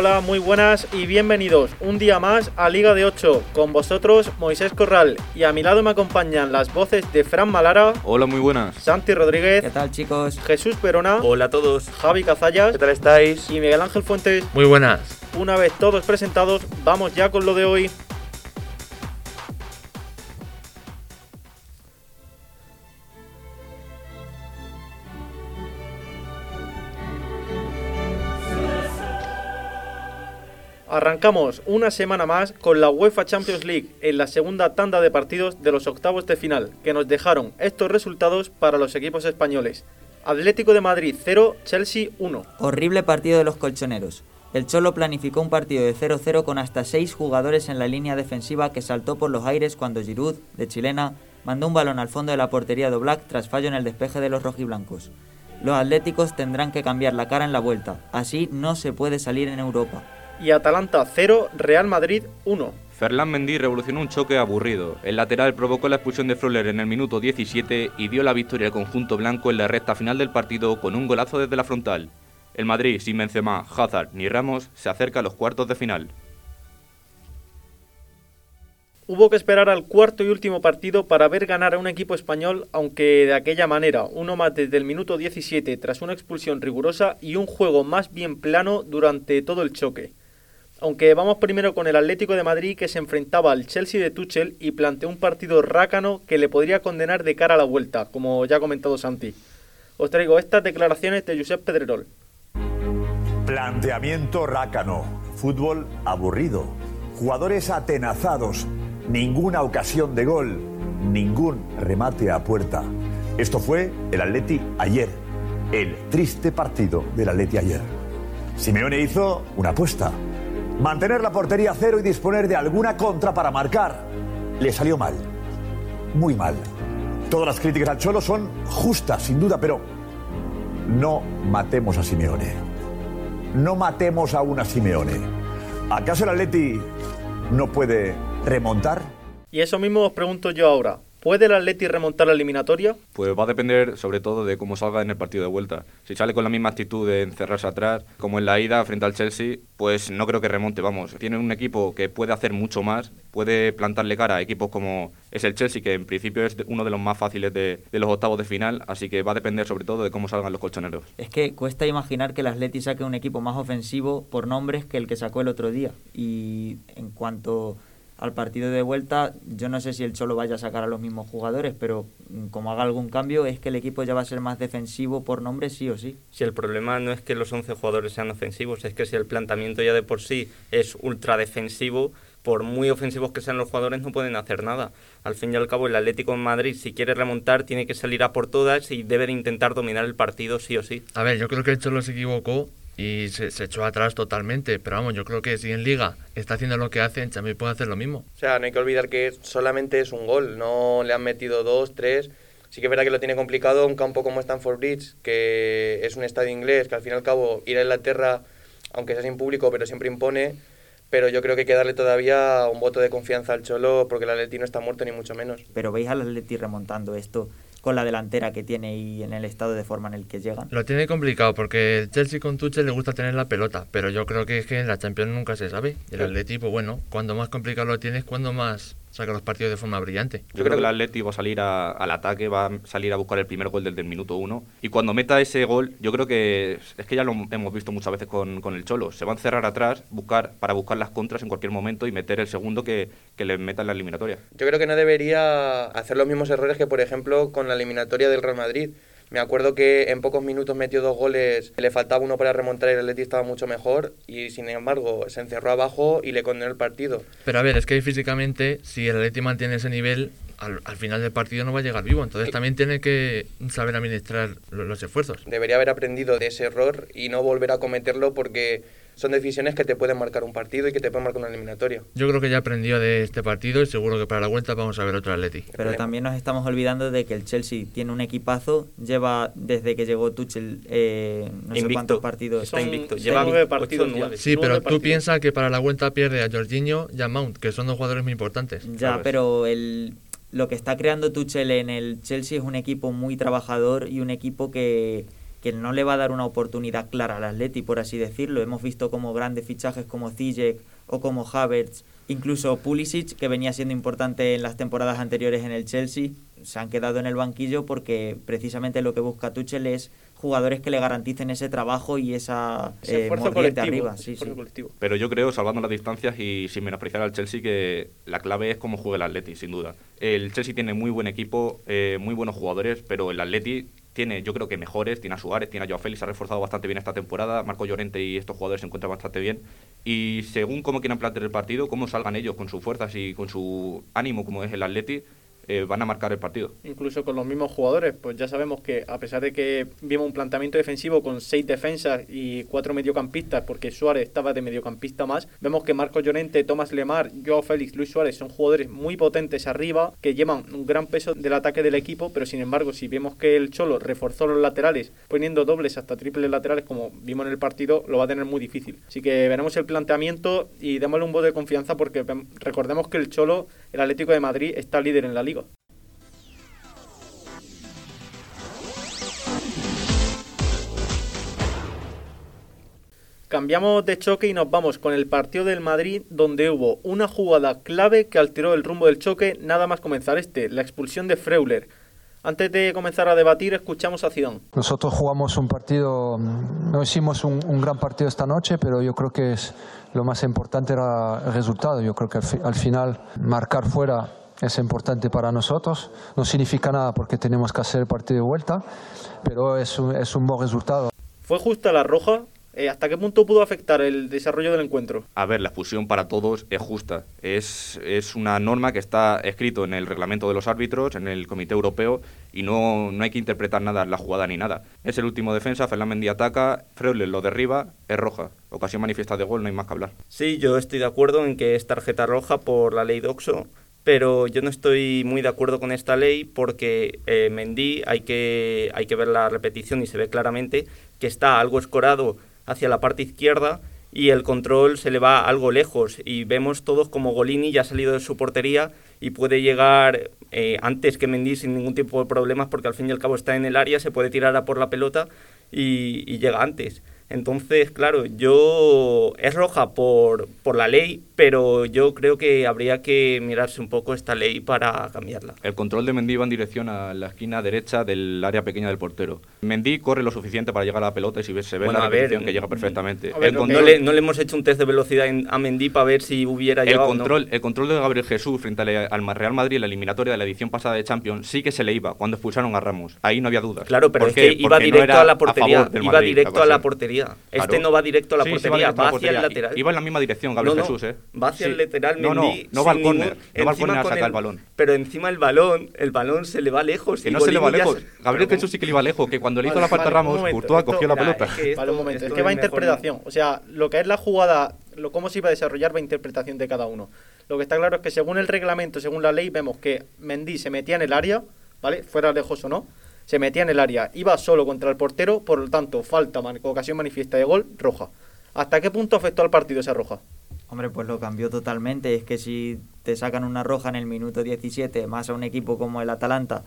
Hola, muy buenas y bienvenidos un día más a Liga de 8. Con vosotros Moisés Corral y a mi lado me acompañan las voces de Fran Malara. Hola, muy buenas. Santi Rodríguez. ¿Qué tal, chicos? Jesús Perona. Hola a todos. Javi Cazallas. ¿Qué tal estáis? Y Miguel Ángel Fuentes. Muy buenas. Una vez todos presentados, vamos ya con lo de hoy. Arrancamos una semana más con la UEFA Champions League en la segunda tanda de partidos de los octavos de final, que nos dejaron estos resultados para los equipos españoles. Atlético de Madrid 0, Chelsea 1. Horrible partido de los colchoneros. El Cholo planificó un partido de 0-0 con hasta 6 jugadores en la línea defensiva que saltó por los aires cuando Giroud, de chilena, mandó un balón al fondo de la portería de Black tras fallo en el despeje de los rojiblancos. Los atléticos tendrán que cambiar la cara en la vuelta, así no se puede salir en Europa y Atalanta 0, Real Madrid 1. Ferland Mendy revolucionó un choque aburrido. El lateral provocó la expulsión de Fröller en el minuto 17 y dio la victoria al conjunto blanco en la recta final del partido con un golazo desde la frontal. El Madrid, sin Benzema, Hazard ni Ramos, se acerca a los cuartos de final. Hubo que esperar al cuarto y último partido para ver ganar a un equipo español, aunque de aquella manera, uno más desde el minuto 17 tras una expulsión rigurosa y un juego más bien plano durante todo el choque. Aunque vamos primero con el Atlético de Madrid que se enfrentaba al Chelsea de Tuchel y planteó un partido rácano que le podría condenar de cara a la vuelta, como ya ha comentado Santi. Os traigo estas declaraciones de Josep Pedrerol. Planteamiento rácano, fútbol aburrido, jugadores atenazados, ninguna ocasión de gol, ningún remate a puerta. Esto fue el Atleti ayer, el triste partido del Atleti ayer. Simeone hizo una apuesta mantener la portería cero y disponer de alguna contra para marcar. Le salió mal. Muy mal. Todas las críticas al Cholo son justas, sin duda, pero no matemos a Simeone. No matemos a una Simeone. ¿Acaso el Atleti no puede remontar? Y eso mismo os pregunto yo ahora. ¿Puede el Atleti remontar la eliminatoria? Pues va a depender sobre todo de cómo salga en el partido de vuelta. Si sale con la misma actitud de encerrarse atrás, como en la ida frente al Chelsea, pues no creo que remonte, vamos. Tiene un equipo que puede hacer mucho más, puede plantarle cara a equipos como es el Chelsea, que en principio es uno de los más fáciles de, de, los octavos de final, así que va a depender sobre todo de cómo salgan los colchoneros. Es que cuesta imaginar que el Atleti saque un equipo más ofensivo por nombres que el que sacó el otro día. Y en cuanto al partido de vuelta, yo no sé si el Cholo vaya a sacar a los mismos jugadores, pero mm, como haga algún cambio, es que el equipo ya va a ser más defensivo por nombre, sí o sí. Si el problema no es que los 11 jugadores sean ofensivos, es que si el planteamiento ya de por sí es ultra defensivo, por muy ofensivos que sean los jugadores, no pueden hacer nada. Al fin y al cabo, el Atlético de Madrid, si quiere remontar, tiene que salir a por todas y debe de intentar dominar el partido sí o sí. A ver, yo creo que el Cholo se equivocó y se, se, echó atrás totalmente. Pero vamos, yo creo que si en Liga está haciendo lo que hace, en Champions puede hacer lo mismo. O sea, no hay que olvidar que solamente es un gol, no le han metido dos, tres. Sí que es verdad que lo tiene complicado un campo como Stanford Bridge, que es un estadio inglés, que al fin y al cabo ir a Inglaterra, aunque sea sin público, pero siempre impone. Pero yo creo que hay que darle todavía un voto de confianza al Cholo, porque el Atleti no está muerto ni mucho menos. Pero veis al Atleti remontando esto con la delantera que tiene y en el estado de forma en el que llegan. Lo tiene complicado porque el Chelsea con Tuchel le gusta tener la pelota, pero yo creo que es que en la Champions nunca se sabe. El Atleti, pues bueno, cuando más complicado lo tienes, cuando más saca los partidos de forma brillante. Yo creo que el Atleti va a salir a, al ataque, va a salir a buscar el primer gol desde el minuto uno. Y cuando meta ese gol, yo creo que es que ya lo hemos visto muchas veces con, con el Cholo. Se va a encerrar atrás buscar para buscar las contras en cualquier momento y meter el segundo que, que le meta en la eliminatoria. Yo creo que no debería hacer los mismos errores que, por ejemplo, con la eliminatoria del Real Madrid. Me acuerdo que en pocos minutos metió dos goles, le faltaba uno para remontar y el Atleti estaba mucho mejor y sin embargo se encerró abajo y le condenó el partido. Pero a ver, es que físicamente si el Atleti mantiene ese nivel, al, al, final del partido no va a llegar vivo, entonces también tiene que saber administrar los, los esfuerzos. Debería haber aprendido de ese error y no volver a cometerlo porque son decisiones que te pueden marcar un partido y que te pueden marcar una eliminatoria. Yo creo que ya aprendió de este partido y seguro que para la vuelta vamos a ver otro Atleti. Pero también nos estamos olvidando de que el Chelsea tiene un equipazo, lleva desde que llegó Tuchel eh, no invicto. sé cuántos partidos. Está invicto, lleva nueve partidos. Nueve. Sí, pero tú piensas que para la vuelta pierde a Jorginho y a Mount, que son dos jugadores muy importantes. Ya, ¿sabes? pero el lo que está creando Tuchel en el Chelsea es un equipo muy trabajador y un equipo que que no le va a dar una oportunidad clara al Atleti, por así decirlo. Hemos visto como grandes fichajes como Ziyech o como Havertz, incluso Pulisic, que venía siendo importante en las temporadas anteriores en el Chelsea, se han quedado en el banquillo porque precisamente lo que busca Tuchel es jugadores que le garanticen ese trabajo y esa eh, arriba. Sí, sí. colectivo. Pero yo creo, salvando las distancias y sin menospreciar al Chelsea, que la clave es cómo juega el Atleti, sin duda. El Chelsea tiene muy buen equipo, eh, muy buenos jugadores, pero el Atleti tiene, yo creo que mejores. Tiene a Suárez, tiene a Joao Félix, ha reforzado bastante bien esta temporada. Marco Llorente y estos jugadores se encuentran bastante bien. Y según cómo quieran plantear el partido, cómo salgan ellos con sus fuerzas y con su ánimo, como es el Atleti, eh, van a marcar el partido. incluso con los mismos jugadores, pues ya sabemos que a pesar de que vimos un planteamiento defensivo con seis defensas y cuatro mediocampistas, porque Suárez estaba de mediocampista más, vemos que Marco Llorente, Tomás Lemar, Joao Félix, Luis Suárez son jugadores muy potentes arriba, que llevan un gran peso del ataque del equipo, pero sin embargo, si vemos que el Cholo reforzó los laterales, poniendo dobles hasta triples laterales, como vimos en el partido, lo va a tener muy difícil. Así que veremos el planteamiento y démosle un voto de confianza porque recordemos que el Cholo, el Atlético de Madrid, está líder en la liga. Cambiamos de choque y nos vamos con el partido del Madrid, donde hubo una jugada clave que alteró el rumbo del choque nada más comenzar este, la expulsión de Freuler. Antes de comenzar a debatir, escuchamos a. Nosotros jugamos un partido, mm, no hicimos un, un gran partido esta noche, pero yo creo que es, lo más importante era el resultado. Yo creo que al, fi- al final marcar fuera es importante para nosotros. No significa nada porque tenemos que hacer el partido de vuelta, pero es un, es un buen resultado. ¿Fue justa la roja? Eh, ¿Hasta qué punto pudo afectar el desarrollo del encuentro? A ver, la expulsión para todos es justa. Es, es una norma que está escrito en el reglamento de los árbitros, en el Comité Europeo, y no, no hay que interpretar nada en la jugada ni nada. Es el último defensa, Ferland Mendy ataca, Freuler lo derriba, es roja. Ocasión manifiesta de gol, no hay más que hablar. Sí, yo estoy de acuerdo en que es tarjeta roja por la ley Doxo, pero yo no estoy muy de acuerdo con esta ley porque eh, Mendy hay que, hay que ver la repetición y se ve claramente que está algo escorado hacia la parte izquierda y el control se le va algo lejos y vemos todos como Golini ya ha salido de su portería y puede llegar eh, antes que Mendy sin ningún tipo de problemas porque al fin y al cabo está en el área, se puede tirar a por la pelota y, y llega antes. Entonces, claro, yo es roja por, por la ley, pero yo creo que habría que mirarse un poco esta ley para cambiarla. El control de Mendy va en dirección a la esquina derecha del área pequeña del portero. Mendy corre lo suficiente para llegar a la pelota y si ves- se ve Bueno, en la ver, repetición que llega perfectamente. a ver, el, No control, le, no le hemos hecho un test de velocidad a Mendy para ver si hubiera el, llegado o no. control, el control de Gabriel Jesús frente al al Real Madrid en la eliminatoria de la edición pasada de Champions sí que se le iba cuando expulsaron a Ramos. Ahí no había dudas. Claro, pero ¿Por es qué? que iba Porque directo a la portería. iba directo a la. Portería. Este Claro. no va directo a la Sí, sí, portería, directo a va la hacia el lateral. Iba en la misma dirección, Gabriel No, no, Jesús, ¿eh? Va hacia Sí. el lateral No, no, Mendy no va al córner, no va al córner a sacar el balón. Pero encima el balón, el balón se le va lejos. Que y no se le va lejos. se- Gabriel Jesús sí que le iba lejos, que cuando le hizo Vale, la falta vale, Ramos, momento, Courtois esto- cogió la Nah, pelota. es que esto- vale, un momento, es esto que va mejor no. interpretación. O sea, lo que es la jugada, lo cómo se iba a desarrollar, va interpretación de cada uno. Lo que está claro es que según el reglamento, según la ley, vemos que Mendy se metía en el área, ¿vale? Fuera lejos o no, se metía en el área, iba solo contra el portero, por lo tanto, falta, ocasión manifiesta de gol, roja. ¿Hasta qué punto afectó al partido esa roja? Hombre, pues lo cambió totalmente. Es que si te sacan una roja en el minuto 17, más a un equipo como el Atalanta,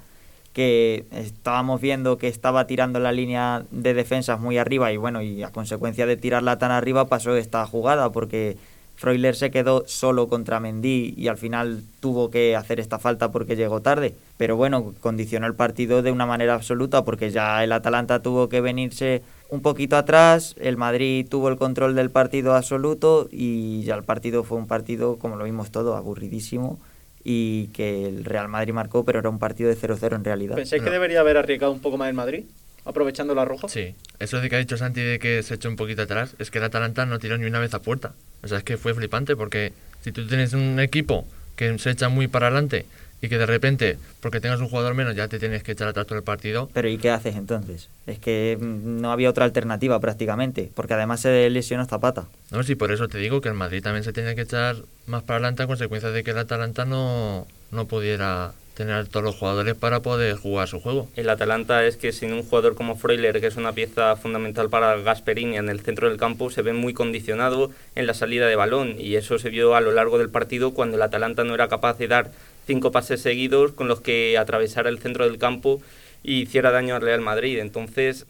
que estábamos viendo que estaba tirando la línea de defensas muy arriba y bueno, y a consecuencia de tirarla tan arriba pasó esta jugada porque Freuler se quedó solo contra Mendy y al final tuvo que hacer esta falta porque llegó tarde. Pero bueno, condicionó el partido de una manera absoluta porque ya el Atalanta tuvo que venirse un poquito atrás, el Madrid tuvo el control del partido absoluto y ya el partido fue un partido, como lo vimos todo, aburridísimo y que el Real Madrid marcó, pero era un partido de 0-0 en realidad. ¿Pensáis que debería haber arriesgado un poco más el Madrid? Aprovechando la roja. Sí, eso de que ha dicho Santi de que se echó un poquito atrás, es que el Atalanta no tiró ni una vez a puerta. O sea, es que fue flipante porque si tú tienes un equipo que se echa muy para adelante y que de repente, porque tengas un jugador menos, ya te tienes que echar atrás todo el partido, Pero ¿y qué haces entonces? Es que mm, no había otra alternativa prácticamente, porque además se lesionó Zapata. no sí, por eso te digo que el Madrid también se tenía que echar más para adelante a consecuencia de que el Atalanta no, no pudiera tener todos los jugadores para poder jugar su juego. El Atalanta es que sin un jugador como Freuler, que es una pieza fundamental para Gasperini en el centro del campo, se ve muy condicionado en la salida de balón y eso se vio a lo largo del partido cuando el Atalanta no era capaz de dar cinco pases seguidos con los que atravesara el centro del campo y hiciera daño al Real Madrid. Entonces,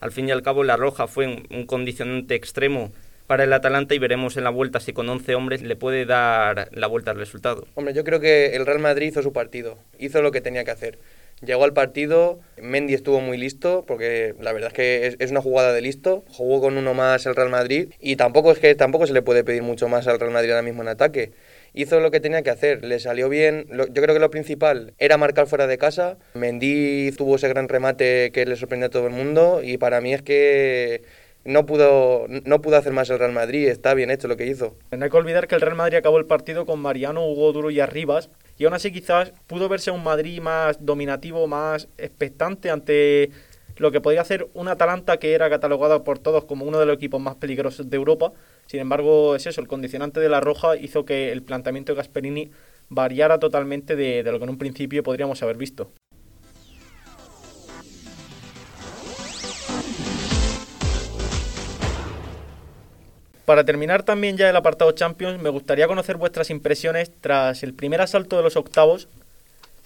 Al fin y al cabo, la roja fue un condicionante extremo para el Atalanta y veremos en la vuelta si con 11 hombres le puede dar la vuelta al resultado. Hombre, yo creo que el Real Madrid hizo su partido, hizo lo que tenía que hacer. Llegó al partido, Mendy estuvo muy listo, porque la verdad es que es, una jugada de listo. Jugó con uno más el Real Madrid y tampoco es que tampoco se le puede pedir mucho más al Real Madrid ahora mismo en ataque. Hizo lo que tenía que hacer, le salió bien. Yo creo que lo principal era marcar fuera de casa. Mendy tuvo ese gran remate que le sorprendió a todo el mundo y para mí es que no pudo, no pudo hacer más el Real Madrid, está bien hecho lo que hizo. No hay que olvidar que el Real Madrid acabó el partido con Mariano, Hugo Duro y Arribas, y aún así quizás pudo verse un Madrid más dominativo, más expectante ante lo que podía hacer un Atalanta que era catalogado por todos como uno de los equipos más peligrosos de Europa. Sin embargo, es eso, el condicionante de la roja hizo que el planteamiento de Gasperini variara totalmente de, de lo que en un principio podríamos haber visto. Para terminar también ya el apartado Champions, me gustaría conocer vuestras impresiones tras el primer asalto de los octavos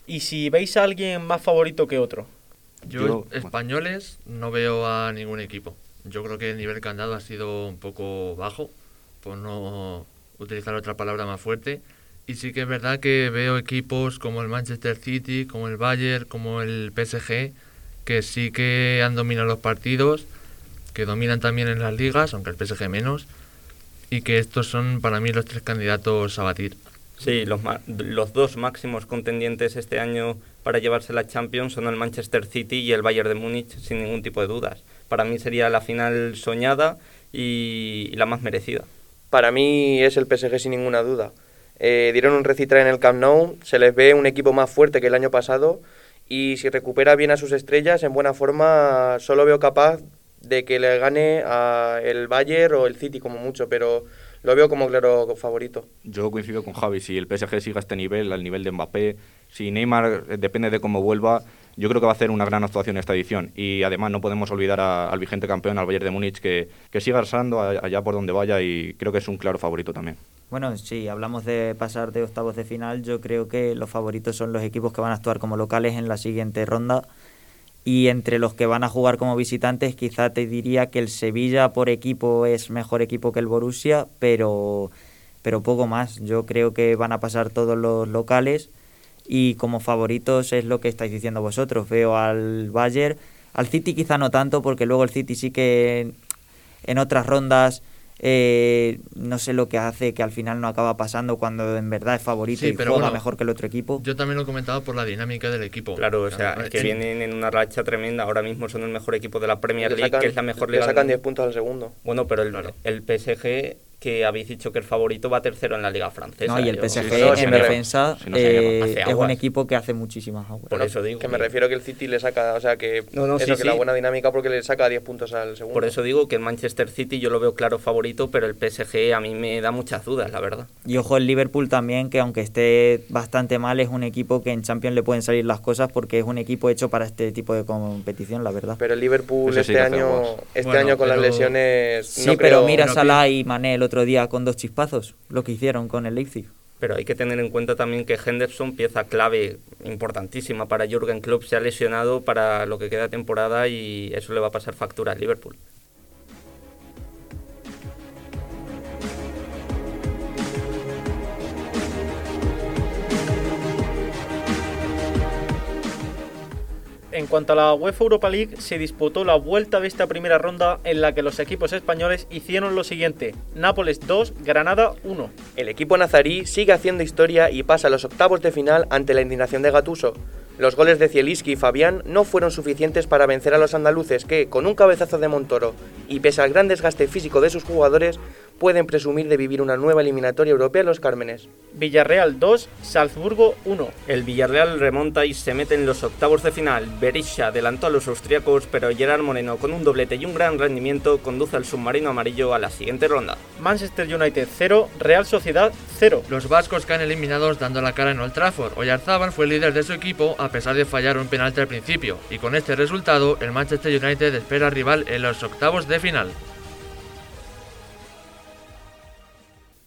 y si veis a alguien más favorito que otro. Yo, Yo españoles, no veo a ningún equipo. Yo creo que el nivel que han dado ha sido un poco bajo, por no utilizar otra palabra más fuerte. Y sí que es verdad que veo equipos como el Manchester City, como el Bayern, como el PSG, que sí que han dominado los partidos, que dominan también en las ligas, aunque el PSG menos y que estos son para mí los tres candidatos a batir. Sí, los, los dos máximos contendientes este año para llevarse la Champions son el Manchester City y el Bayern de Múnich sin ningún tipo de dudas. Para mí sería la final soñada y, y la más merecida. Para mí es el PSG sin ninguna duda. Eh, dieron un recital en el Camp Nou, se les ve un equipo más fuerte que el año pasado y si recupera bien a sus estrellas en buena forma solo veo capaz de que le gane a el Bayern o el City como mucho, pero lo veo como claro favorito. Yo coincido con Javi, si el PSG siga este nivel, al nivel de Mbappé, si Neymar eh, depende de cómo vuelva, yo creo que va a hacer una gran actuación esta edición. Y además no podemos olvidar a, al vigente campeón, al Bayern de Múnich, que, que siga arrasando allá por donde vaya y creo que es un claro favorito también. Bueno, si hablamos de pasar de octavos de final, yo creo que los favoritos son los equipos que van a actuar como locales en la siguiente ronda y entre los que van a jugar como visitantes quizá te diría que el Sevilla por equipo es mejor equipo que el Borussia, pero, pero poco más. Yo creo que van a pasar todos los locales y como favoritos es lo que estáis diciendo vosotros. Veo al Bayern, al City quizá no tanto porque luego el City sí que en otras rondas eh, no sé lo que hace que al final no acaba pasando cuando en verdad es favorito Sí, y pero juega bueno, mejor que el otro equipo. Yo también lo he comentado por la dinámica del equipo. Claro, o sea, es que Sí. vienen en una racha tremenda. Ahora mismo son el mejor equipo de la Premier Le League, sacan- que es la mejor le liga. sacan del- 10 puntos al segundo. Bueno, pero el, Claro. el PSG, que habéis dicho que el favorito va tercero en la liga francesa. No, y el yo- PSG no, en defensa si no eh, es un equipo que hace muchísimas aguas. Por eso digo Que me refiero que el City le saca, o sea, que, No, no, eso, sí, que la buena dinámica porque le saca 10 puntos al segundo. Por eso digo que el Manchester City yo lo veo claro favorito, pero el PSG a mí me da muchas dudas, la verdad. Y ojo el Liverpool también, que aunque esté bastante mal, es un equipo que en Champions le pueden salir las cosas porque es un equipo hecho para este tipo de competición, la verdad. Pero el Liverpool sí este año, este Bueno, año con las lesiones. Sí, no pero creo- mira no Salah y Mané el otro día con dos chispazos, lo que hicieron con el Leipzig. Pero hay que tener en cuenta también que Henderson, pieza clave importantísima para Jürgen Klopp, se ha lesionado para lo que queda temporada y eso le va a pasar factura al Liverpool. En cuanto a la UEFA Europa League, se disputó la vuelta de esta primera ronda en la que los equipos españoles hicieron lo siguiente: Nápoles 2, Granada 1. El equipo nazarí sigue haciendo historia y pasa a los octavos de final ante la indignación de Gatuso. Los goles de Zielinski y Fabián no fueron suficientes para vencer a los andaluces que, con un cabezazo de Montoro y pese al gran desgaste físico de sus jugadores, pueden presumir de vivir una nueva eliminatoria europea en los Cármenes. Villarreal 2, Salzburgo 1. El Villarreal remonta y se mete en los octavos de final. Berisha adelantó a los austriacos, pero Gerard Moreno, con un doblete y un gran rendimiento, conduce al submarino amarillo a la siguiente ronda. Manchester United 0, Real Sociedad 0. Los vascos caen eliminados dando la cara en Old Trafford. Oyarzábal fue el líder de su equipo a pesar de fallar un penalti al principio, y con este resultado el Manchester United espera al rival en los octavos de final.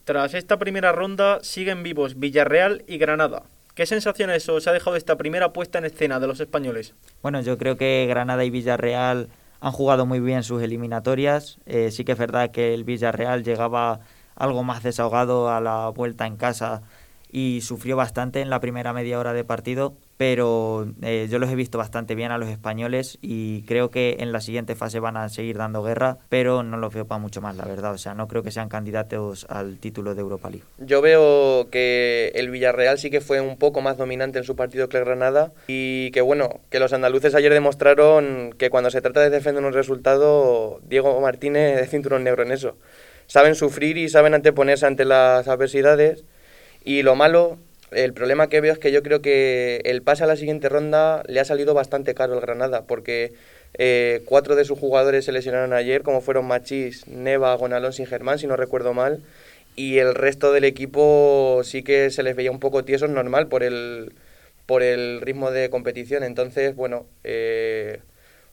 Tras esta primera ronda siguen vivos Villarreal y Granada. ¿Qué sensaciones os ha dejado esta primera puesta en escena de los españoles? Bueno, yo creo que Granada y Villarreal han jugado muy bien sus eliminatorias. Eh, sí que es verdad que el Villarreal llegaba algo más desahogado a la vuelta en casa y sufrió bastante en la primera media hora de partido, pero eh, yo los he visto bastante bien a los españoles y creo que en la siguiente fase van a seguir dando guerra, pero no los veo para mucho más, la verdad. O sea, no creo que sean candidatos al título de Europa League. Yo veo que el Villarreal sí que fue un poco más dominante en su partido que el Granada y que bueno, que los andaluces ayer demostraron que cuando se trata de defender un resultado, Diego Martínez es cinturón negro en eso. Saben sufrir y saben anteponerse ante las adversidades y lo malo, el problema que veo es que yo creo que el pase a la siguiente ronda le ha salido bastante caro al Granada, porque eh, cuatro de sus jugadores se lesionaron ayer, como fueron Machís, Neva, Gonalón y Germán, si no recuerdo mal, y el resto del equipo sí que se les veía un poco tiesos, normal, por el, por el ritmo de competición. Entonces, bueno, eh,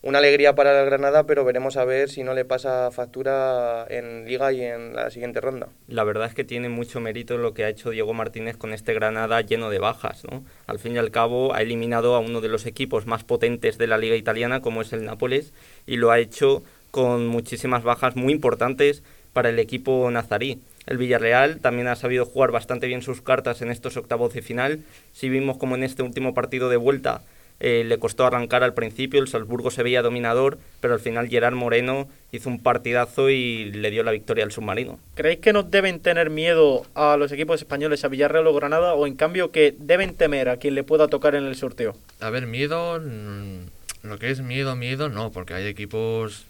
una alegría para el Granada, pero veremos a ver si no le pasa factura en Liga y en la siguiente ronda. La verdad es que tiene mucho mérito lo que ha hecho Diego Martínez con este Granada lleno de bajas. ¿no? Al fin y al cabo ha eliminado a uno de los equipos más potentes de la Liga italiana, como es el Nápoles, y lo ha hecho con muchísimas bajas muy importantes para el equipo nazarí. El Villarreal también ha sabido jugar bastante bien sus cartas en estos octavos de final. Si vimos como en este último partido de vuelta eh, le costó arrancar al principio, el Salzburgo se veía dominador, pero al final Gerard Moreno hizo un partidazo y le dio la victoria al submarino. ¿Creéis que no deben tener miedo a los equipos españoles, a Villarreal o Granada, o en cambio que deben temer a quien le pueda tocar en el sorteo? A ver, miedo, mm, lo que es miedo, miedo, no, porque hay equipos,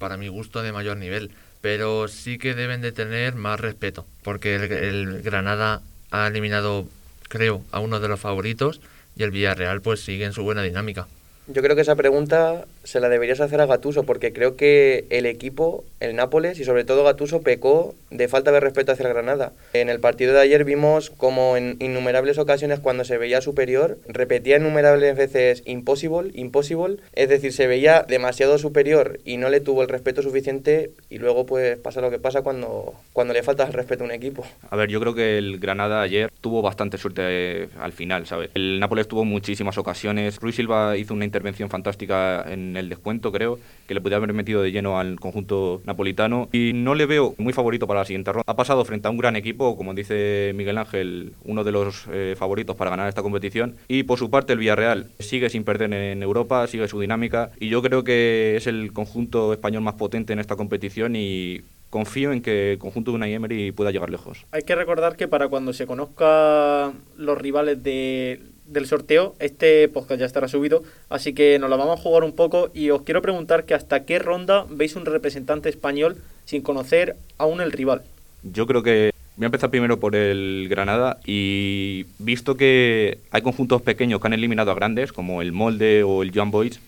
para mi gusto, de mayor nivel, pero sí que deben de tener más respeto, porque el Granada ha eliminado, creo, a uno de los favoritos y el Villarreal pues sigue en su buena dinámica. Yo creo que esa pregunta se la deberías hacer a Gatuso, porque creo que el equipo, el Nápoles y sobre todo Gatuso, pecó de falta de respeto hacia el Granada. En el partido de ayer vimos como en innumerables ocasiones cuando se veía superior, repetía innumerables veces impossible, impossible, es decir, se veía demasiado superior y no le tuvo el respeto suficiente y luego pues pasa lo que pasa cuando, cuando le falta el respeto a un equipo. A ver, yo creo que el Granada ayer tuvo bastante suerte eh, al final, ¿sabes? El Nápoles tuvo muchísimas ocasiones, Ruiz Silva hizo una intervención fantástica en el descuento, creo, que le podía haber metido de lleno al conjunto napolitano. Y no le veo muy favorito para la siguiente ronda. Ha pasado frente a un gran equipo, como dice Miguel Ángel, uno de los eh, favoritos para ganar esta competición. Y por su parte, el Villarreal sigue sin perder en Europa, sigue su dinámica. Y yo creo que es el conjunto español más potente en esta competición y confío en que el conjunto de una Emery pueda llegar lejos. Hay que recordar que para cuando se conozca los rivales de del sorteo, este podcast ya estará subido, así que nos la vamos a jugar un poco y os quiero preguntar que hasta qué ronda veis un representante español sin conocer aún el rival. Yo creo que voy a empezar primero por el Granada y visto que hay conjuntos pequeños que han eliminado a grandes, como el Molde o el Young Boys,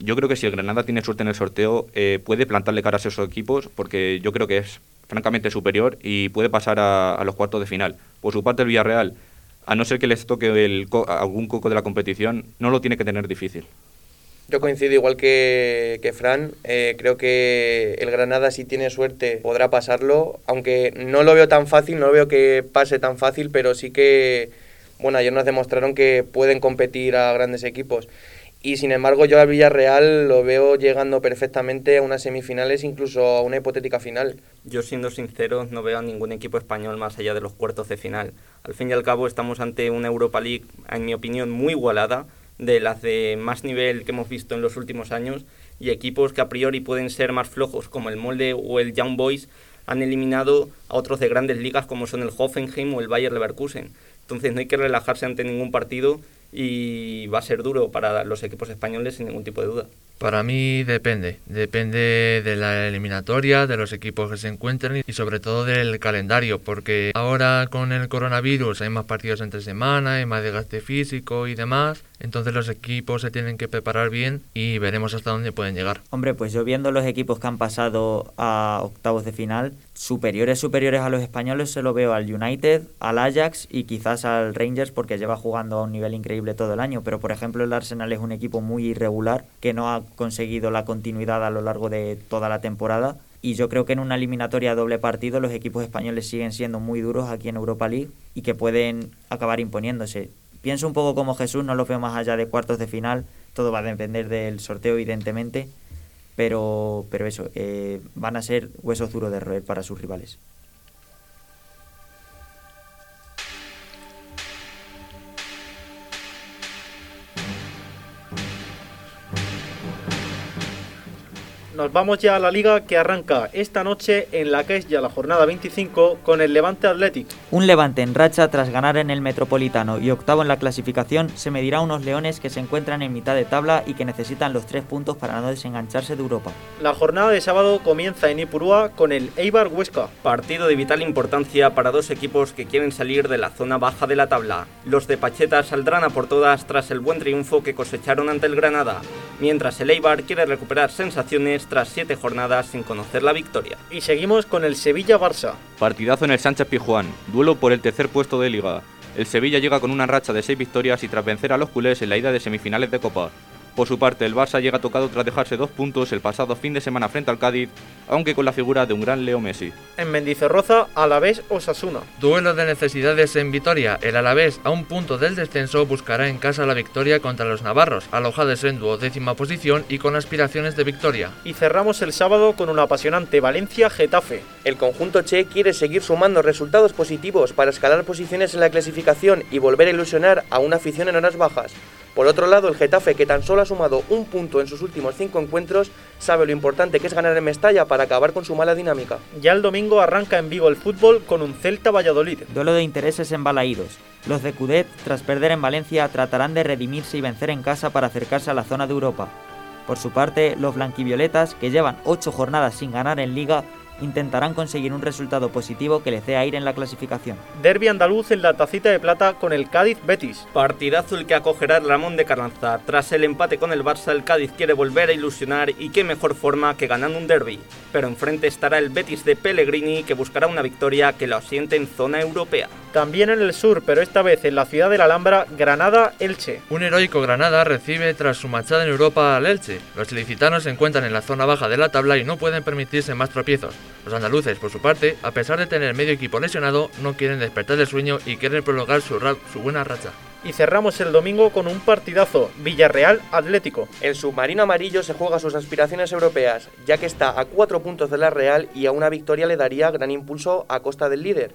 yo creo que si el Granada tiene suerte en el sorteo, eh, puede plantarle caras a esos equipos, porque yo creo que es francamente superior y puede pasar a los cuartos de final. Por su parte, el Villarreal a no ser que les toque el algún coco de la competición, no lo tiene que tener difícil. Yo coincido igual que, que Fran, eh, creo que el Granada si tiene suerte podrá pasarlo, aunque no lo veo tan fácil, no veo que pase tan fácil, pero sí que, bueno, ayer nos demostraron que pueden competir a grandes equipos. Y sin embargo, yo al Villarreal lo veo llegando perfectamente a unas semifinales, incluso a una hipotética final. Yo, siendo sincero, no veo a ningún equipo español más allá de los cuartos de final. Al fin y al cabo, estamos ante una Europa League, en mi opinión, muy igualada, de las de más nivel que hemos visto en los últimos años, y equipos que a priori pueden ser más flojos, como el Molde o el Young Boys, han eliminado a otros de grandes ligas como son el Hoffenheim o el Bayer Leverkusen. Entonces no hay que relajarse ante ningún partido y va a ser duro para los equipos españoles sin ningún tipo de duda. Para mí depende, depende de la eliminatoria, de los equipos que se encuentren y sobre todo del calendario, porque ahora con el coronavirus hay más partidos entre semana, hay más desgaste físico y demás, entonces los equipos se tienen que preparar bien y veremos hasta dónde pueden llegar. Hombre, pues yo viendo los equipos que han pasado a octavos de final, superiores superiores a los españoles se lo veo al United, al Ajax y quizás al Rangers porque lleva jugando a un nivel increíble todo el año, pero por ejemplo el Arsenal es un equipo muy irregular que no ha conseguido la continuidad a lo largo de toda la temporada. Y yo creo que en una eliminatoria doble partido los equipos españoles siguen siendo muy duros aquí en Europa League y que pueden acabar imponiéndose. Pienso un poco como Jesús, no lo veo más allá de cuartos de final, todo va a depender del sorteo evidentemente, pero, pero eso, eh, van a ser huesos duros de roer para sus rivales. Nos vamos ya a la liga que arranca esta noche en la que es ya la jornada 25 con el Levante Athletic. Un Levante en racha tras ganar en el Metropolitano y octavo en la clasificación se medirá a unos leones que se encuentran en mitad de tabla y que necesitan los tres puntos para no desengancharse de Europa. La jornada de sábado comienza en Ipurúa con el Eibar Huesca. Partido de vital importancia para dos equipos que quieren salir de la zona baja de la tabla. Los de Pacheta saldrán a por todas tras el buen triunfo que cosecharon ante el Granada, mientras el Eibar quiere recuperar sensaciones tras siete jornadas sin conocer la victoria. Y seguimos con el Sevilla-Barça. Partidazo en el Sánchez Pijuán, duelo por el tercer puesto de liga. El Sevilla llega con una racha de seis victorias y tras vencer a los culés en la ida de semifinales de Copa. Por su parte, el Barça llega tocado tras dejarse dos puntos el pasado fin de semana frente al Cádiz, aunque con la figura de un gran Leo Messi. En Mendizorroza, Alavés Osasuna. Duelo de necesidades en Vitoria. El Alavés, a un punto del descenso, buscará en casa la victoria contra los navarros, alojados en duodécima posición y con aspiraciones de victoria. Y cerramos el sábado con un apasionante Valencia-Getafe. El conjunto Che quiere seguir sumando resultados positivos para escalar posiciones en la clasificación y volver a ilusionar a una afición en horas bajas. Por otro lado, el Getafe, que tan solo ha sumado un punto en sus últimos cinco encuentros, sabe lo importante que es ganar en Mestalla para acabar con su mala dinámica. Ya el domingo arranca en Vigo el fútbol con un Celta Valladolid. Duelo de intereses embalaídos. Los de Cudet, tras perder en Valencia, tratarán de redimirse y vencer en casa para acercarse a la zona de Europa. Por su parte, los blanquivioletas, que llevan ocho jornadas sin ganar en liga, intentarán conseguir un resultado positivo que les dé aire en la clasificación. Derby andaluz en la tacita de plata con el Cádiz Betis. Partidazo el que acogerá Ramón de Carranza. Tras el empate con el Barça, el Cádiz quiere volver a ilusionar y qué mejor forma que ganando un derby. Pero enfrente estará el Betis de Pellegrini que buscará una victoria que lo asiente en zona europea. También en el sur, pero esta vez en la ciudad de la Alhambra, Granada-Elche. Un heroico Granada recibe tras su marchada en Europa al Elche. Los ilicitanos se encuentran en la zona baja de la tabla y no pueden permitirse más tropiezos. Los andaluces, por su parte, a pesar de tener medio equipo lesionado, no quieren despertar del sueño y quieren prolongar su, su buena racha. Y cerramos el domingo con un partidazo, Villarreal Atlético. El submarino amarillo se juega sus aspiraciones europeas, ya que está a cuatro puntos de la Real y a una victoria le daría gran impulso a costa del líder.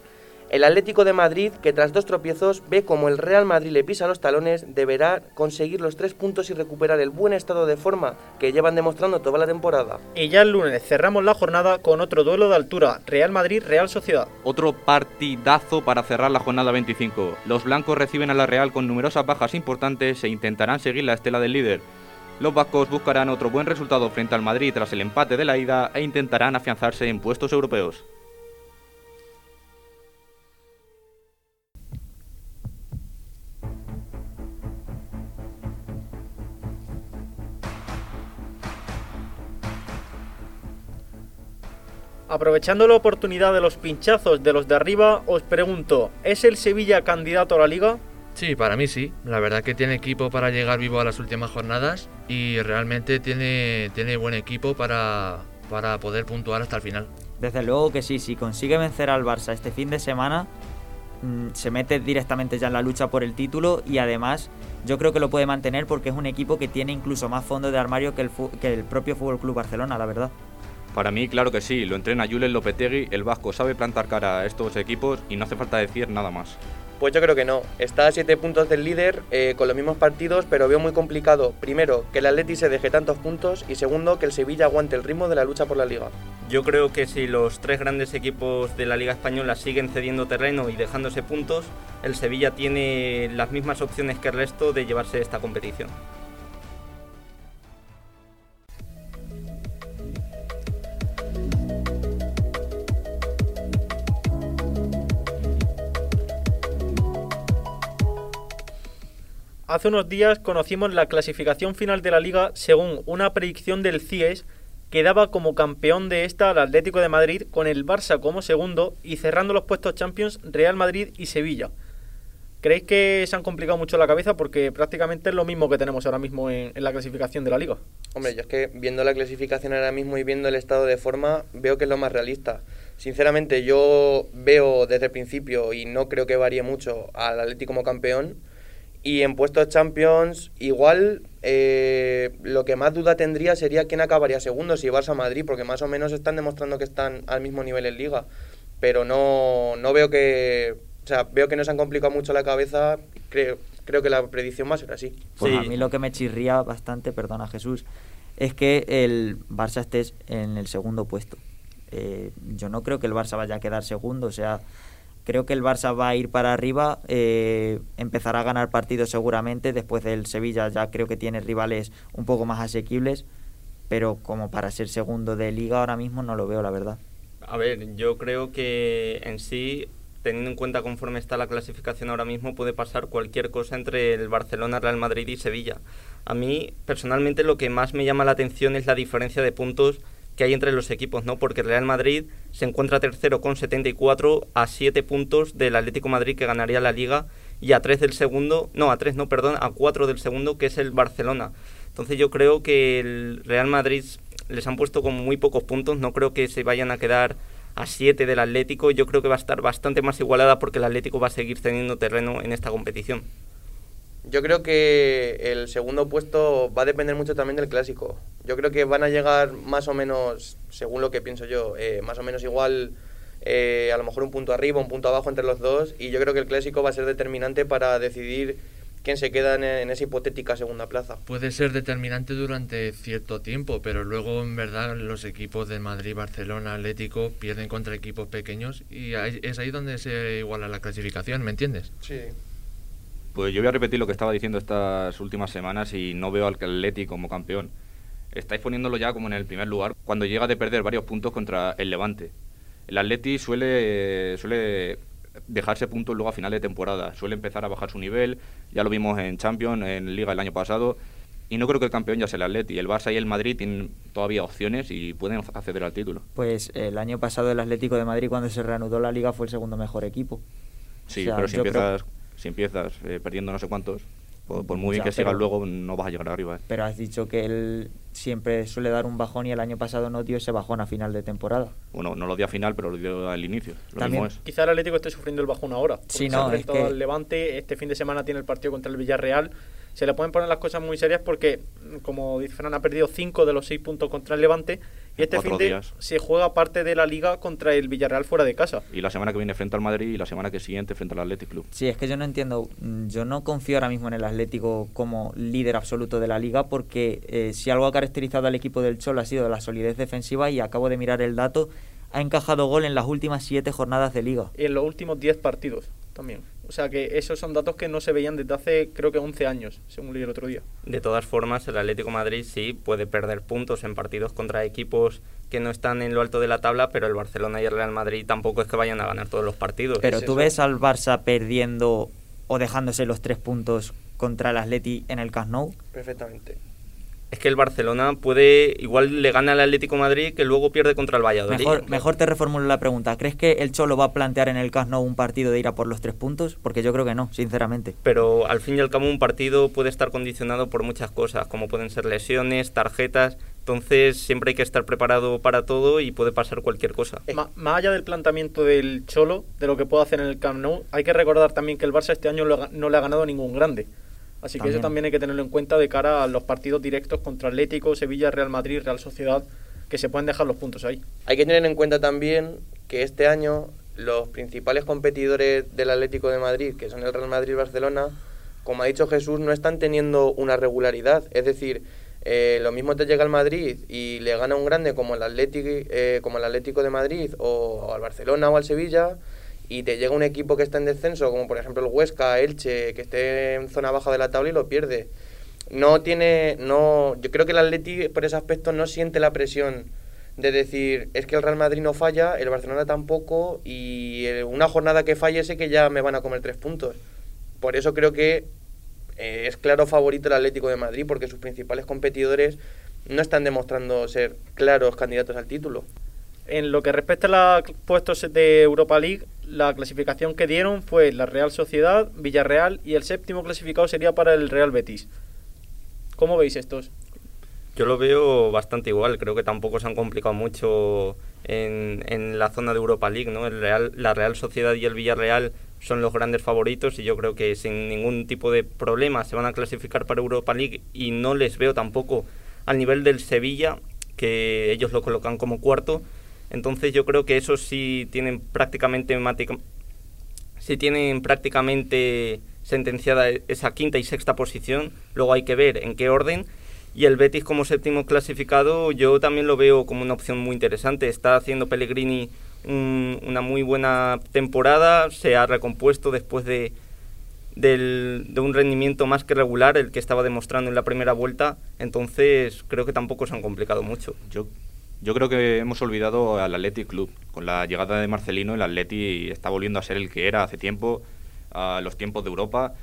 El Atlético de Madrid, que tras dos tropiezos ve como el Real Madrid le pisa los talones, deberá conseguir los tres puntos y recuperar el buen estado de forma que llevan demostrando toda la temporada. Y ya el lunes cerramos la jornada con otro duelo de altura, Real Madrid-Real Sociedad. Otro partidazo para cerrar la jornada 25. Los blancos reciben a la Real con numerosas bajas importantes e intentarán seguir la estela del líder. Los vascos buscarán otro buen resultado frente al Madrid tras el empate de la ida e intentarán afianzarse en puestos europeos. Aprovechando la oportunidad de los pinchazos de los de arriba, os pregunto, ¿es el Sevilla candidato a la liga? Sí, para mí sí. La verdad que tiene equipo para llegar vivo a las últimas jornadas y realmente tiene, tiene buen equipo para, para poder puntuar hasta el final. Desde luego que sí, si consigue vencer al Barça este fin de semana, mm, se mete directamente ya en la lucha por el título y además yo creo que lo puede mantener porque es un equipo que tiene incluso más fondo de armario que el, que el propio Fútbol Club Barcelona, la verdad. Para mí, claro que sí, lo entrena Julen Lopetegui, el vasco sabe plantar cara a estos equipos y no hace falta decir nada más. Pues yo creo que no. Está a 7 puntos del líder eh, con los mismos partidos, pero veo muy complicado, primero, que el Atleti se deje tantos puntos y segundo, que el Sevilla aguante el ritmo de la lucha por la liga. Yo creo que si los tres grandes equipos de la Liga Española siguen cediendo terreno y dejándose puntos, el Sevilla tiene las mismas opciones que el resto de llevarse esta competición. Hace unos días conocimos la clasificación final de la liga según una predicción del CIES que daba como campeón de esta al Atlético de Madrid con el Barça como segundo y cerrando los puestos Champions Real Madrid y Sevilla. ¿Creéis que se han complicado mucho la cabeza? Porque prácticamente es lo mismo que tenemos ahora mismo en, la clasificación de la liga. Hombre, yo es que viendo la clasificación ahora mismo y viendo el estado de forma, veo que es lo más realista. Sinceramente, yo veo desde el principio, y no creo que varíe mucho, al Atlético como campeón. Y en puestos Champions, igual eh, lo que más duda tendría sería quién acabaría segundo, si Barça Madrid, porque más o menos están demostrando que están al mismo nivel en liga. Pero no, no veo que. O sea, veo que no se han complicado mucho la cabeza. Creo, creo que la predicción va a ser así. Pues Sí. a mí lo que me chirría bastante, perdona Jesús, es que el Barça esté en el segundo puesto. Eh, yo no creo que el Barça vaya a quedar segundo, o sea, creo que el Barça va a ir para arriba, eh, empezará a ganar partidos seguramente, después del Sevilla ya creo que tiene rivales un poco más asequibles, pero como para ser segundo de liga ahora mismo no lo veo, la verdad. A ver, yo creo que en sí, teniendo en cuenta conforme está la clasificación ahora mismo, puede pasar cualquier cosa entre el Barcelona, Real Madrid y Sevilla. A mí, personalmente, lo que más me llama la atención es la diferencia de puntos que hay entre los equipos, ¿no? Porque el Real Madrid se encuentra tercero con 74 a 7 puntos del Atlético Madrid que ganaría la Liga y a 3 del segundo, no, a 3 no, perdón, a 4 del segundo que es el Barcelona. Entonces yo creo que el Real Madrid les han puesto con muy pocos puntos, no creo que se vayan a quedar a 7 del Atlético, yo creo que va a estar bastante más igualada porque el Atlético va a seguir teniendo terreno en esta competición. Yo creo que el segundo puesto va a depender mucho también del clásico. Yo creo que van a llegar más o menos, según lo que pienso yo, eh, más o menos igual, eh, a lo mejor un punto arriba, un punto abajo entre los dos. Y yo creo que el clásico va a ser determinante para decidir quién se queda en, en esa hipotética segunda plaza. Puede ser determinante durante cierto tiempo, pero luego en verdad los equipos de Madrid, Barcelona, Atlético pierden contra equipos pequeños y ahí- es ahí donde se iguala la clasificación, ¿me entiendes? Sí. Pues yo voy a repetir lo que estaba diciendo estas últimas semanas y no veo al Atleti como campeón. Estáis poniéndolo ya como en el primer lugar cuando llega de perder varios puntos contra el Levante. El Atleti suele, suele dejarse puntos luego a final de temporada, suele empezar a bajar su nivel, ya lo vimos en Champions, en Liga el año pasado, y no creo que el campeón ya sea el Atleti. El Barça y el Madrid tienen todavía opciones y pueden acceder al título. Pues el año pasado el Atlético de Madrid cuando se reanudó la liga fue el segundo mejor equipo. Sí, O sea, pero si creo- empiezas, si empiezas eh, perdiendo no sé cuántos, por, por muy bien Ya, que sigas luego, no vas a llegar arriba. ¿eh? Pero has dicho que él siempre suele dar un bajón y el año pasado no dio ese bajón a final de temporada. Bueno, no lo dio a final, pero lo dio al inicio. Lo También- mismo es. Quizá el Atlético esté sufriendo el bajón ahora. Sí, se no, es enfrentado que- al Levante, este fin de semana tiene el partido contra el Villarreal. Se le pueden poner las cosas muy serias porque, como dice Fran, ha perdido 5 de los 6 puntos contra el Levante. Y este Cuatro fin de días. se juega parte de la liga contra el Villarreal fuera de casa. Y la semana que viene frente al Madrid y la semana que siguiente frente al Athletic Club. Sí, es que yo no entiendo, mm, yo no confío ahora mismo en el Atlético como líder absoluto de la liga porque eh, si algo ha caracterizado al equipo del Cholo ha sido la solidez defensiva y acabo de mirar el dato, ha encajado gol en las últimas 7 jornadas de liga. Y en los últimos 10 partidos también. O sea que esos son datos que no se veían desde hace creo que 11 años, según leí el otro día. De todas formas, el Atlético de Madrid sí puede perder puntos en partidos contra equipos que no están en lo alto de la tabla, pero el Barcelona y el Real Madrid tampoco es que vayan a ganar todos los partidos. Pero Es tú eso. ves al Barça perdiendo o dejándose los tres puntos contra el Atleti en el Camp Nou. Perfectamente. Es que el Barcelona puede, igual le gana al Atlético de Madrid que luego pierde contra el Valladolid. Mejor, mejor te reformulo la pregunta. ¿Crees que el Cholo va a plantear en el Camp Nou un partido de ir a por los tres puntos? Porque yo creo que no, sinceramente. Pero al fin y al cabo un partido puede estar condicionado por muchas cosas, como pueden ser lesiones, tarjetas. Entonces siempre hay que estar preparado para todo y puede pasar cualquier cosa. Ma- más allá del planteamiento del Cholo, de lo que puede hacer en el Camp Nou, hay que recordar también que el Barça este año lo ha- no le ha ganado ningún grande. Así que eso También. también hay que tenerlo en cuenta de cara a los partidos directos contra Atlético, Sevilla, Real Madrid, Real Sociedad, que se pueden dejar los puntos ahí. Hay que tener en cuenta también que este año los principales competidores del Atlético de Madrid, que son el Real Madrid y Barcelona, como ha dicho Jesús, no están teniendo una regularidad. Es decir, eh, lo mismo te llega al Madrid y le gana un grande como el, Atlético, eh, como el Atlético de Madrid o, o al Barcelona o al Sevilla y te llega un equipo que está en descenso, como por ejemplo el Huesca, Elche, que esté en zona baja de la tabla y lo pierde. No tiene, no, yo creo que el Atleti por ese aspecto no siente la presión de decir, es que el Real Madrid no falla, el Barcelona tampoco, y una jornada que falle sé que ya me van a comer tres puntos. Por eso creo que eh, es claro favorito el Atlético de Madrid, porque sus principales competidores no están demostrando ser claros candidatos al título. En lo que respecta a los puestos de Europa League, la clasificación que dieron fue la Real Sociedad, Villarreal y el séptimo clasificado sería para el Real Betis. ¿Cómo veis estos? Yo lo veo bastante igual, creo que tampoco se han complicado mucho en, la zona de Europa League, ¿no? El Real, la Real Sociedad y el Villarreal son los grandes favoritos y yo creo que sin ningún tipo de problema se van a clasificar para Europa League y no les veo tampoco al nivel del Sevilla, que ellos lo colocan como cuarto. Entonces yo creo que esos sí tienen prácticamente sí tienen prácticamente sentenciada esa quinta y sexta posición. Luego hay que ver en qué orden. Y el Betis como séptimo clasificado yo también lo veo como una opción muy interesante. Está haciendo Pellegrini una muy buena temporada, se ha recompuesto después de, de un rendimiento más que regular, el que estaba demostrando en la primera vuelta, entonces creo que tampoco se han complicado mucho. Yo, yo creo que hemos olvidado al Athletic Club. Con la llegada de Marcelino, el Atleti está volviendo a ser el que era hace tiempo, a los tiempos de Europa.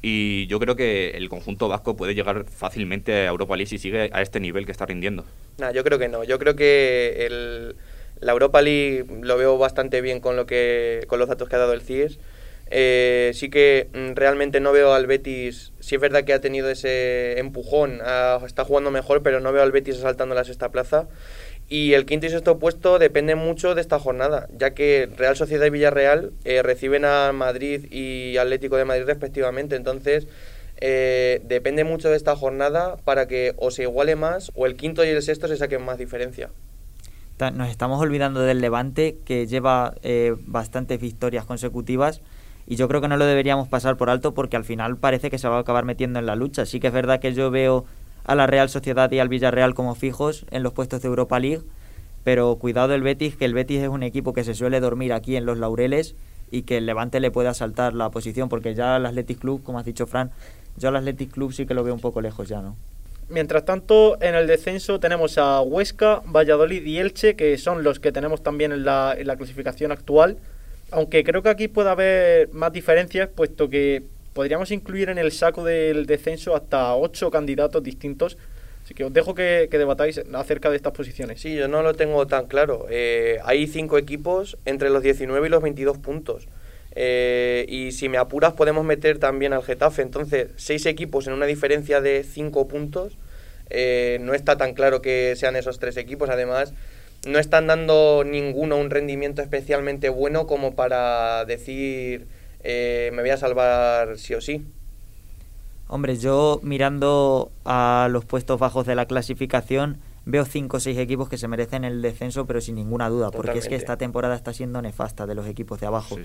Y yo creo que el conjunto vasco puede llegar fácilmente a Europa League si sigue a este nivel que está rindiendo. No, yo creo que no. Yo creo que el, la Europa League lo veo bastante bien con, lo que, con los datos que ha dado el CIES. Eh, sí que mm, realmente no veo al Betis, sí es verdad que ha tenido ese empujón, está jugando mejor, pero no veo al Betis asaltando la plaza. Y el quinto y sexto puesto depende mucho de esta jornada, ya que Real Sociedad y Villarreal eh, reciben a Madrid y Atlético de Madrid respectivamente. Entonces, eh, depende mucho de esta jornada para que o se iguale más o el quinto y el sexto se saquen más diferencia. Nos estamos olvidando del Levante, que lleva eh, bastantes victorias consecutivas y yo creo que no lo deberíamos pasar por alto porque al final parece que se va a acabar metiendo en la lucha. Sí que es verdad que yo veo a la Real Sociedad y al Villarreal como fijos en los puestos de Europa League, pero cuidado el Betis, que el Betis es un equipo que se suele dormir aquí en los laureles y que el Levante le puede asaltar la posición, porque ya el Athletic Club, como has dicho Fran, yo al Athletic Club sí que lo veo un poco lejos ya, ¿no? Mientras tanto, en el descenso tenemos a Huesca, Valladolid y Elche, que son los que tenemos también en la clasificación actual. Aunque creo que aquí puede haber más diferencias, puesto que podríamos incluir en el saco del descenso hasta ocho candidatos distintos. Así que os dejo que, debatáis acerca de estas posiciones. Sí, yo no lo tengo tan claro. Eh, hay cinco equipos entre los 19 y los 22 puntos. Eh, y si me apuras podemos meter también al Getafe. Entonces, seis equipos en una diferencia de cinco puntos. Eh, no está tan claro que sean esos tres equipos. Además, no están dando ninguno un rendimiento especialmente bueno como para decir eh, me voy a salvar sí o sí. Hombre, yo mirando a los puestos bajos de la clasificación, veo cinco o seis equipos que se merecen el descenso, pero sin ninguna duda, porque es que esta temporada está siendo nefasta de los equipos de abajo.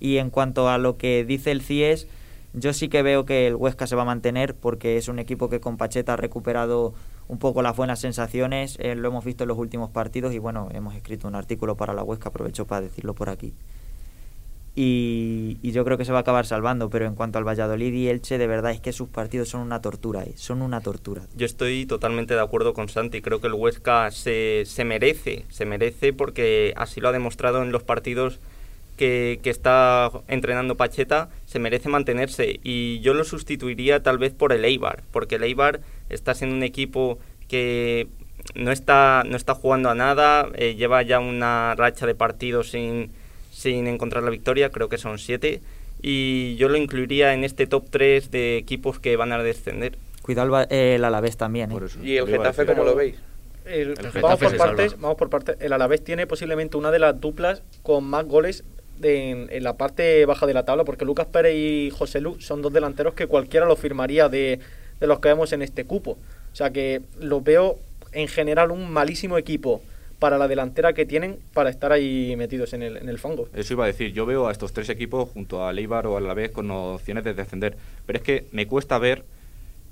Y en cuanto a lo que dice el CIES, yo sí que veo que el Huesca se va a mantener, porque es un equipo que con Pacheta ha recuperado un poco las buenas sensaciones, eh, lo hemos visto en los últimos partidos y bueno, hemos escrito un artículo para la Huesca, aprovecho para decirlo por aquí y, yo creo que se va a acabar salvando, pero en cuanto al Valladolid y Elche, de verdad es que sus partidos son una tortura, ¿eh? son una tortura. Yo estoy totalmente de acuerdo con Santi, creo que el Huesca se, se merece, se merece porque así lo ha demostrado en los partidos que, que, está entrenando Pacheta, se merece mantenerse y yo lo sustituiría tal vez por el Eibar, porque el Eibar está siendo un equipo que no está, no está jugando a nada, eh, lleva ya una racha de partidos sin sin encontrar la victoria, creo que son siete, y yo lo incluiría en este top 3 de equipos que van a descender. Cuidado el Alavés también. ¿eh? ¿Y el Getafe cómo lo veis? vamos, por partes, vamos por partes. El Alavés tiene posiblemente una de las duplas con más goles en, la parte baja de la tabla, porque Lucas Pérez y José Lu son dos delanteros que cualquiera lo firmaría de, de los que vemos en este cupo. O sea que lo veo en general un malísimo equipo para la delantera que tienen para estar ahí metidos en el, en el fango. Eso iba a decir, yo veo a estos tres equipos junto a Leibar o a la vez con opciones de descender, pero es que me cuesta ver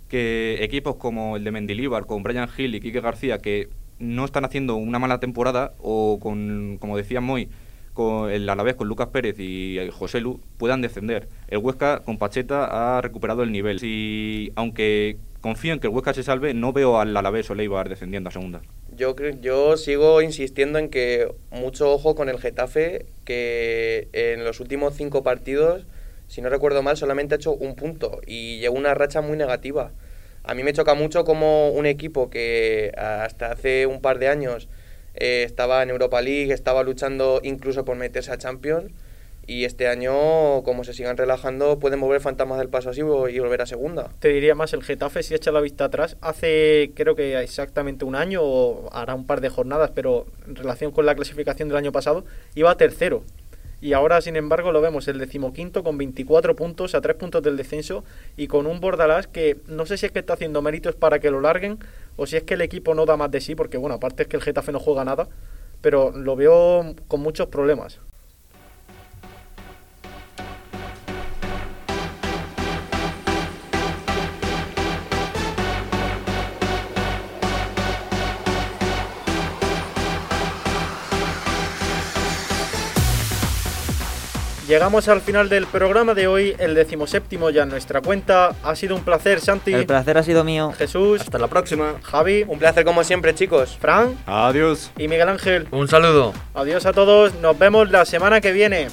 que equipos como el de Mendilibar, con Brian Hill y Quique García, que no están haciendo una mala temporada, o con, como decía Moy, con el Alavés con Lucas Pérez y José Lu puedan descender. El Huesca con Pacheta ha recuperado el nivel. Si, aunque confío en que el Huesca se salve, no veo al Alavés o Leibar descendiendo a segunda. Yo, yo sigo insistiendo en que mucho ojo con el Getafe, que en los últimos cinco partidos, si no recuerdo mal, solamente ha hecho un punto y llegó una racha muy negativa. A mí me choca mucho como un equipo que hasta hace un par de años eh, estaba en Europa League, estaba luchando incluso por meterse a Champions, y este año, como se sigan relajando, pueden mover fantasmas del paso así y volver a segunda. Te diría más, el Getafe, si echa la vista atrás, hace creo que exactamente un año o hará un par de jornadas, pero en relación con la clasificación del año pasado, iba tercero. y ahora sin embargo lo vemos el decimoquinto con 24 puntos a 3 puntos del descenso y con un Bordalás que no sé si es que está haciendo méritos para que lo larguen o si es que el equipo no da más de sí, porque bueno, aparte es que el Getafe no juega nada, pero lo veo con muchos problemas. Llegamos al final del programa de hoy, el decimoséptimo ya en nuestra cuenta. Ha sido un placer, Santi. El placer ha sido mío. Jesús. Hasta la próxima. Javi. Un placer como siempre, chicos. Fran. Adiós. Y Miguel Ángel. Un saludo. Adiós a todos. Nos vemos la semana que viene.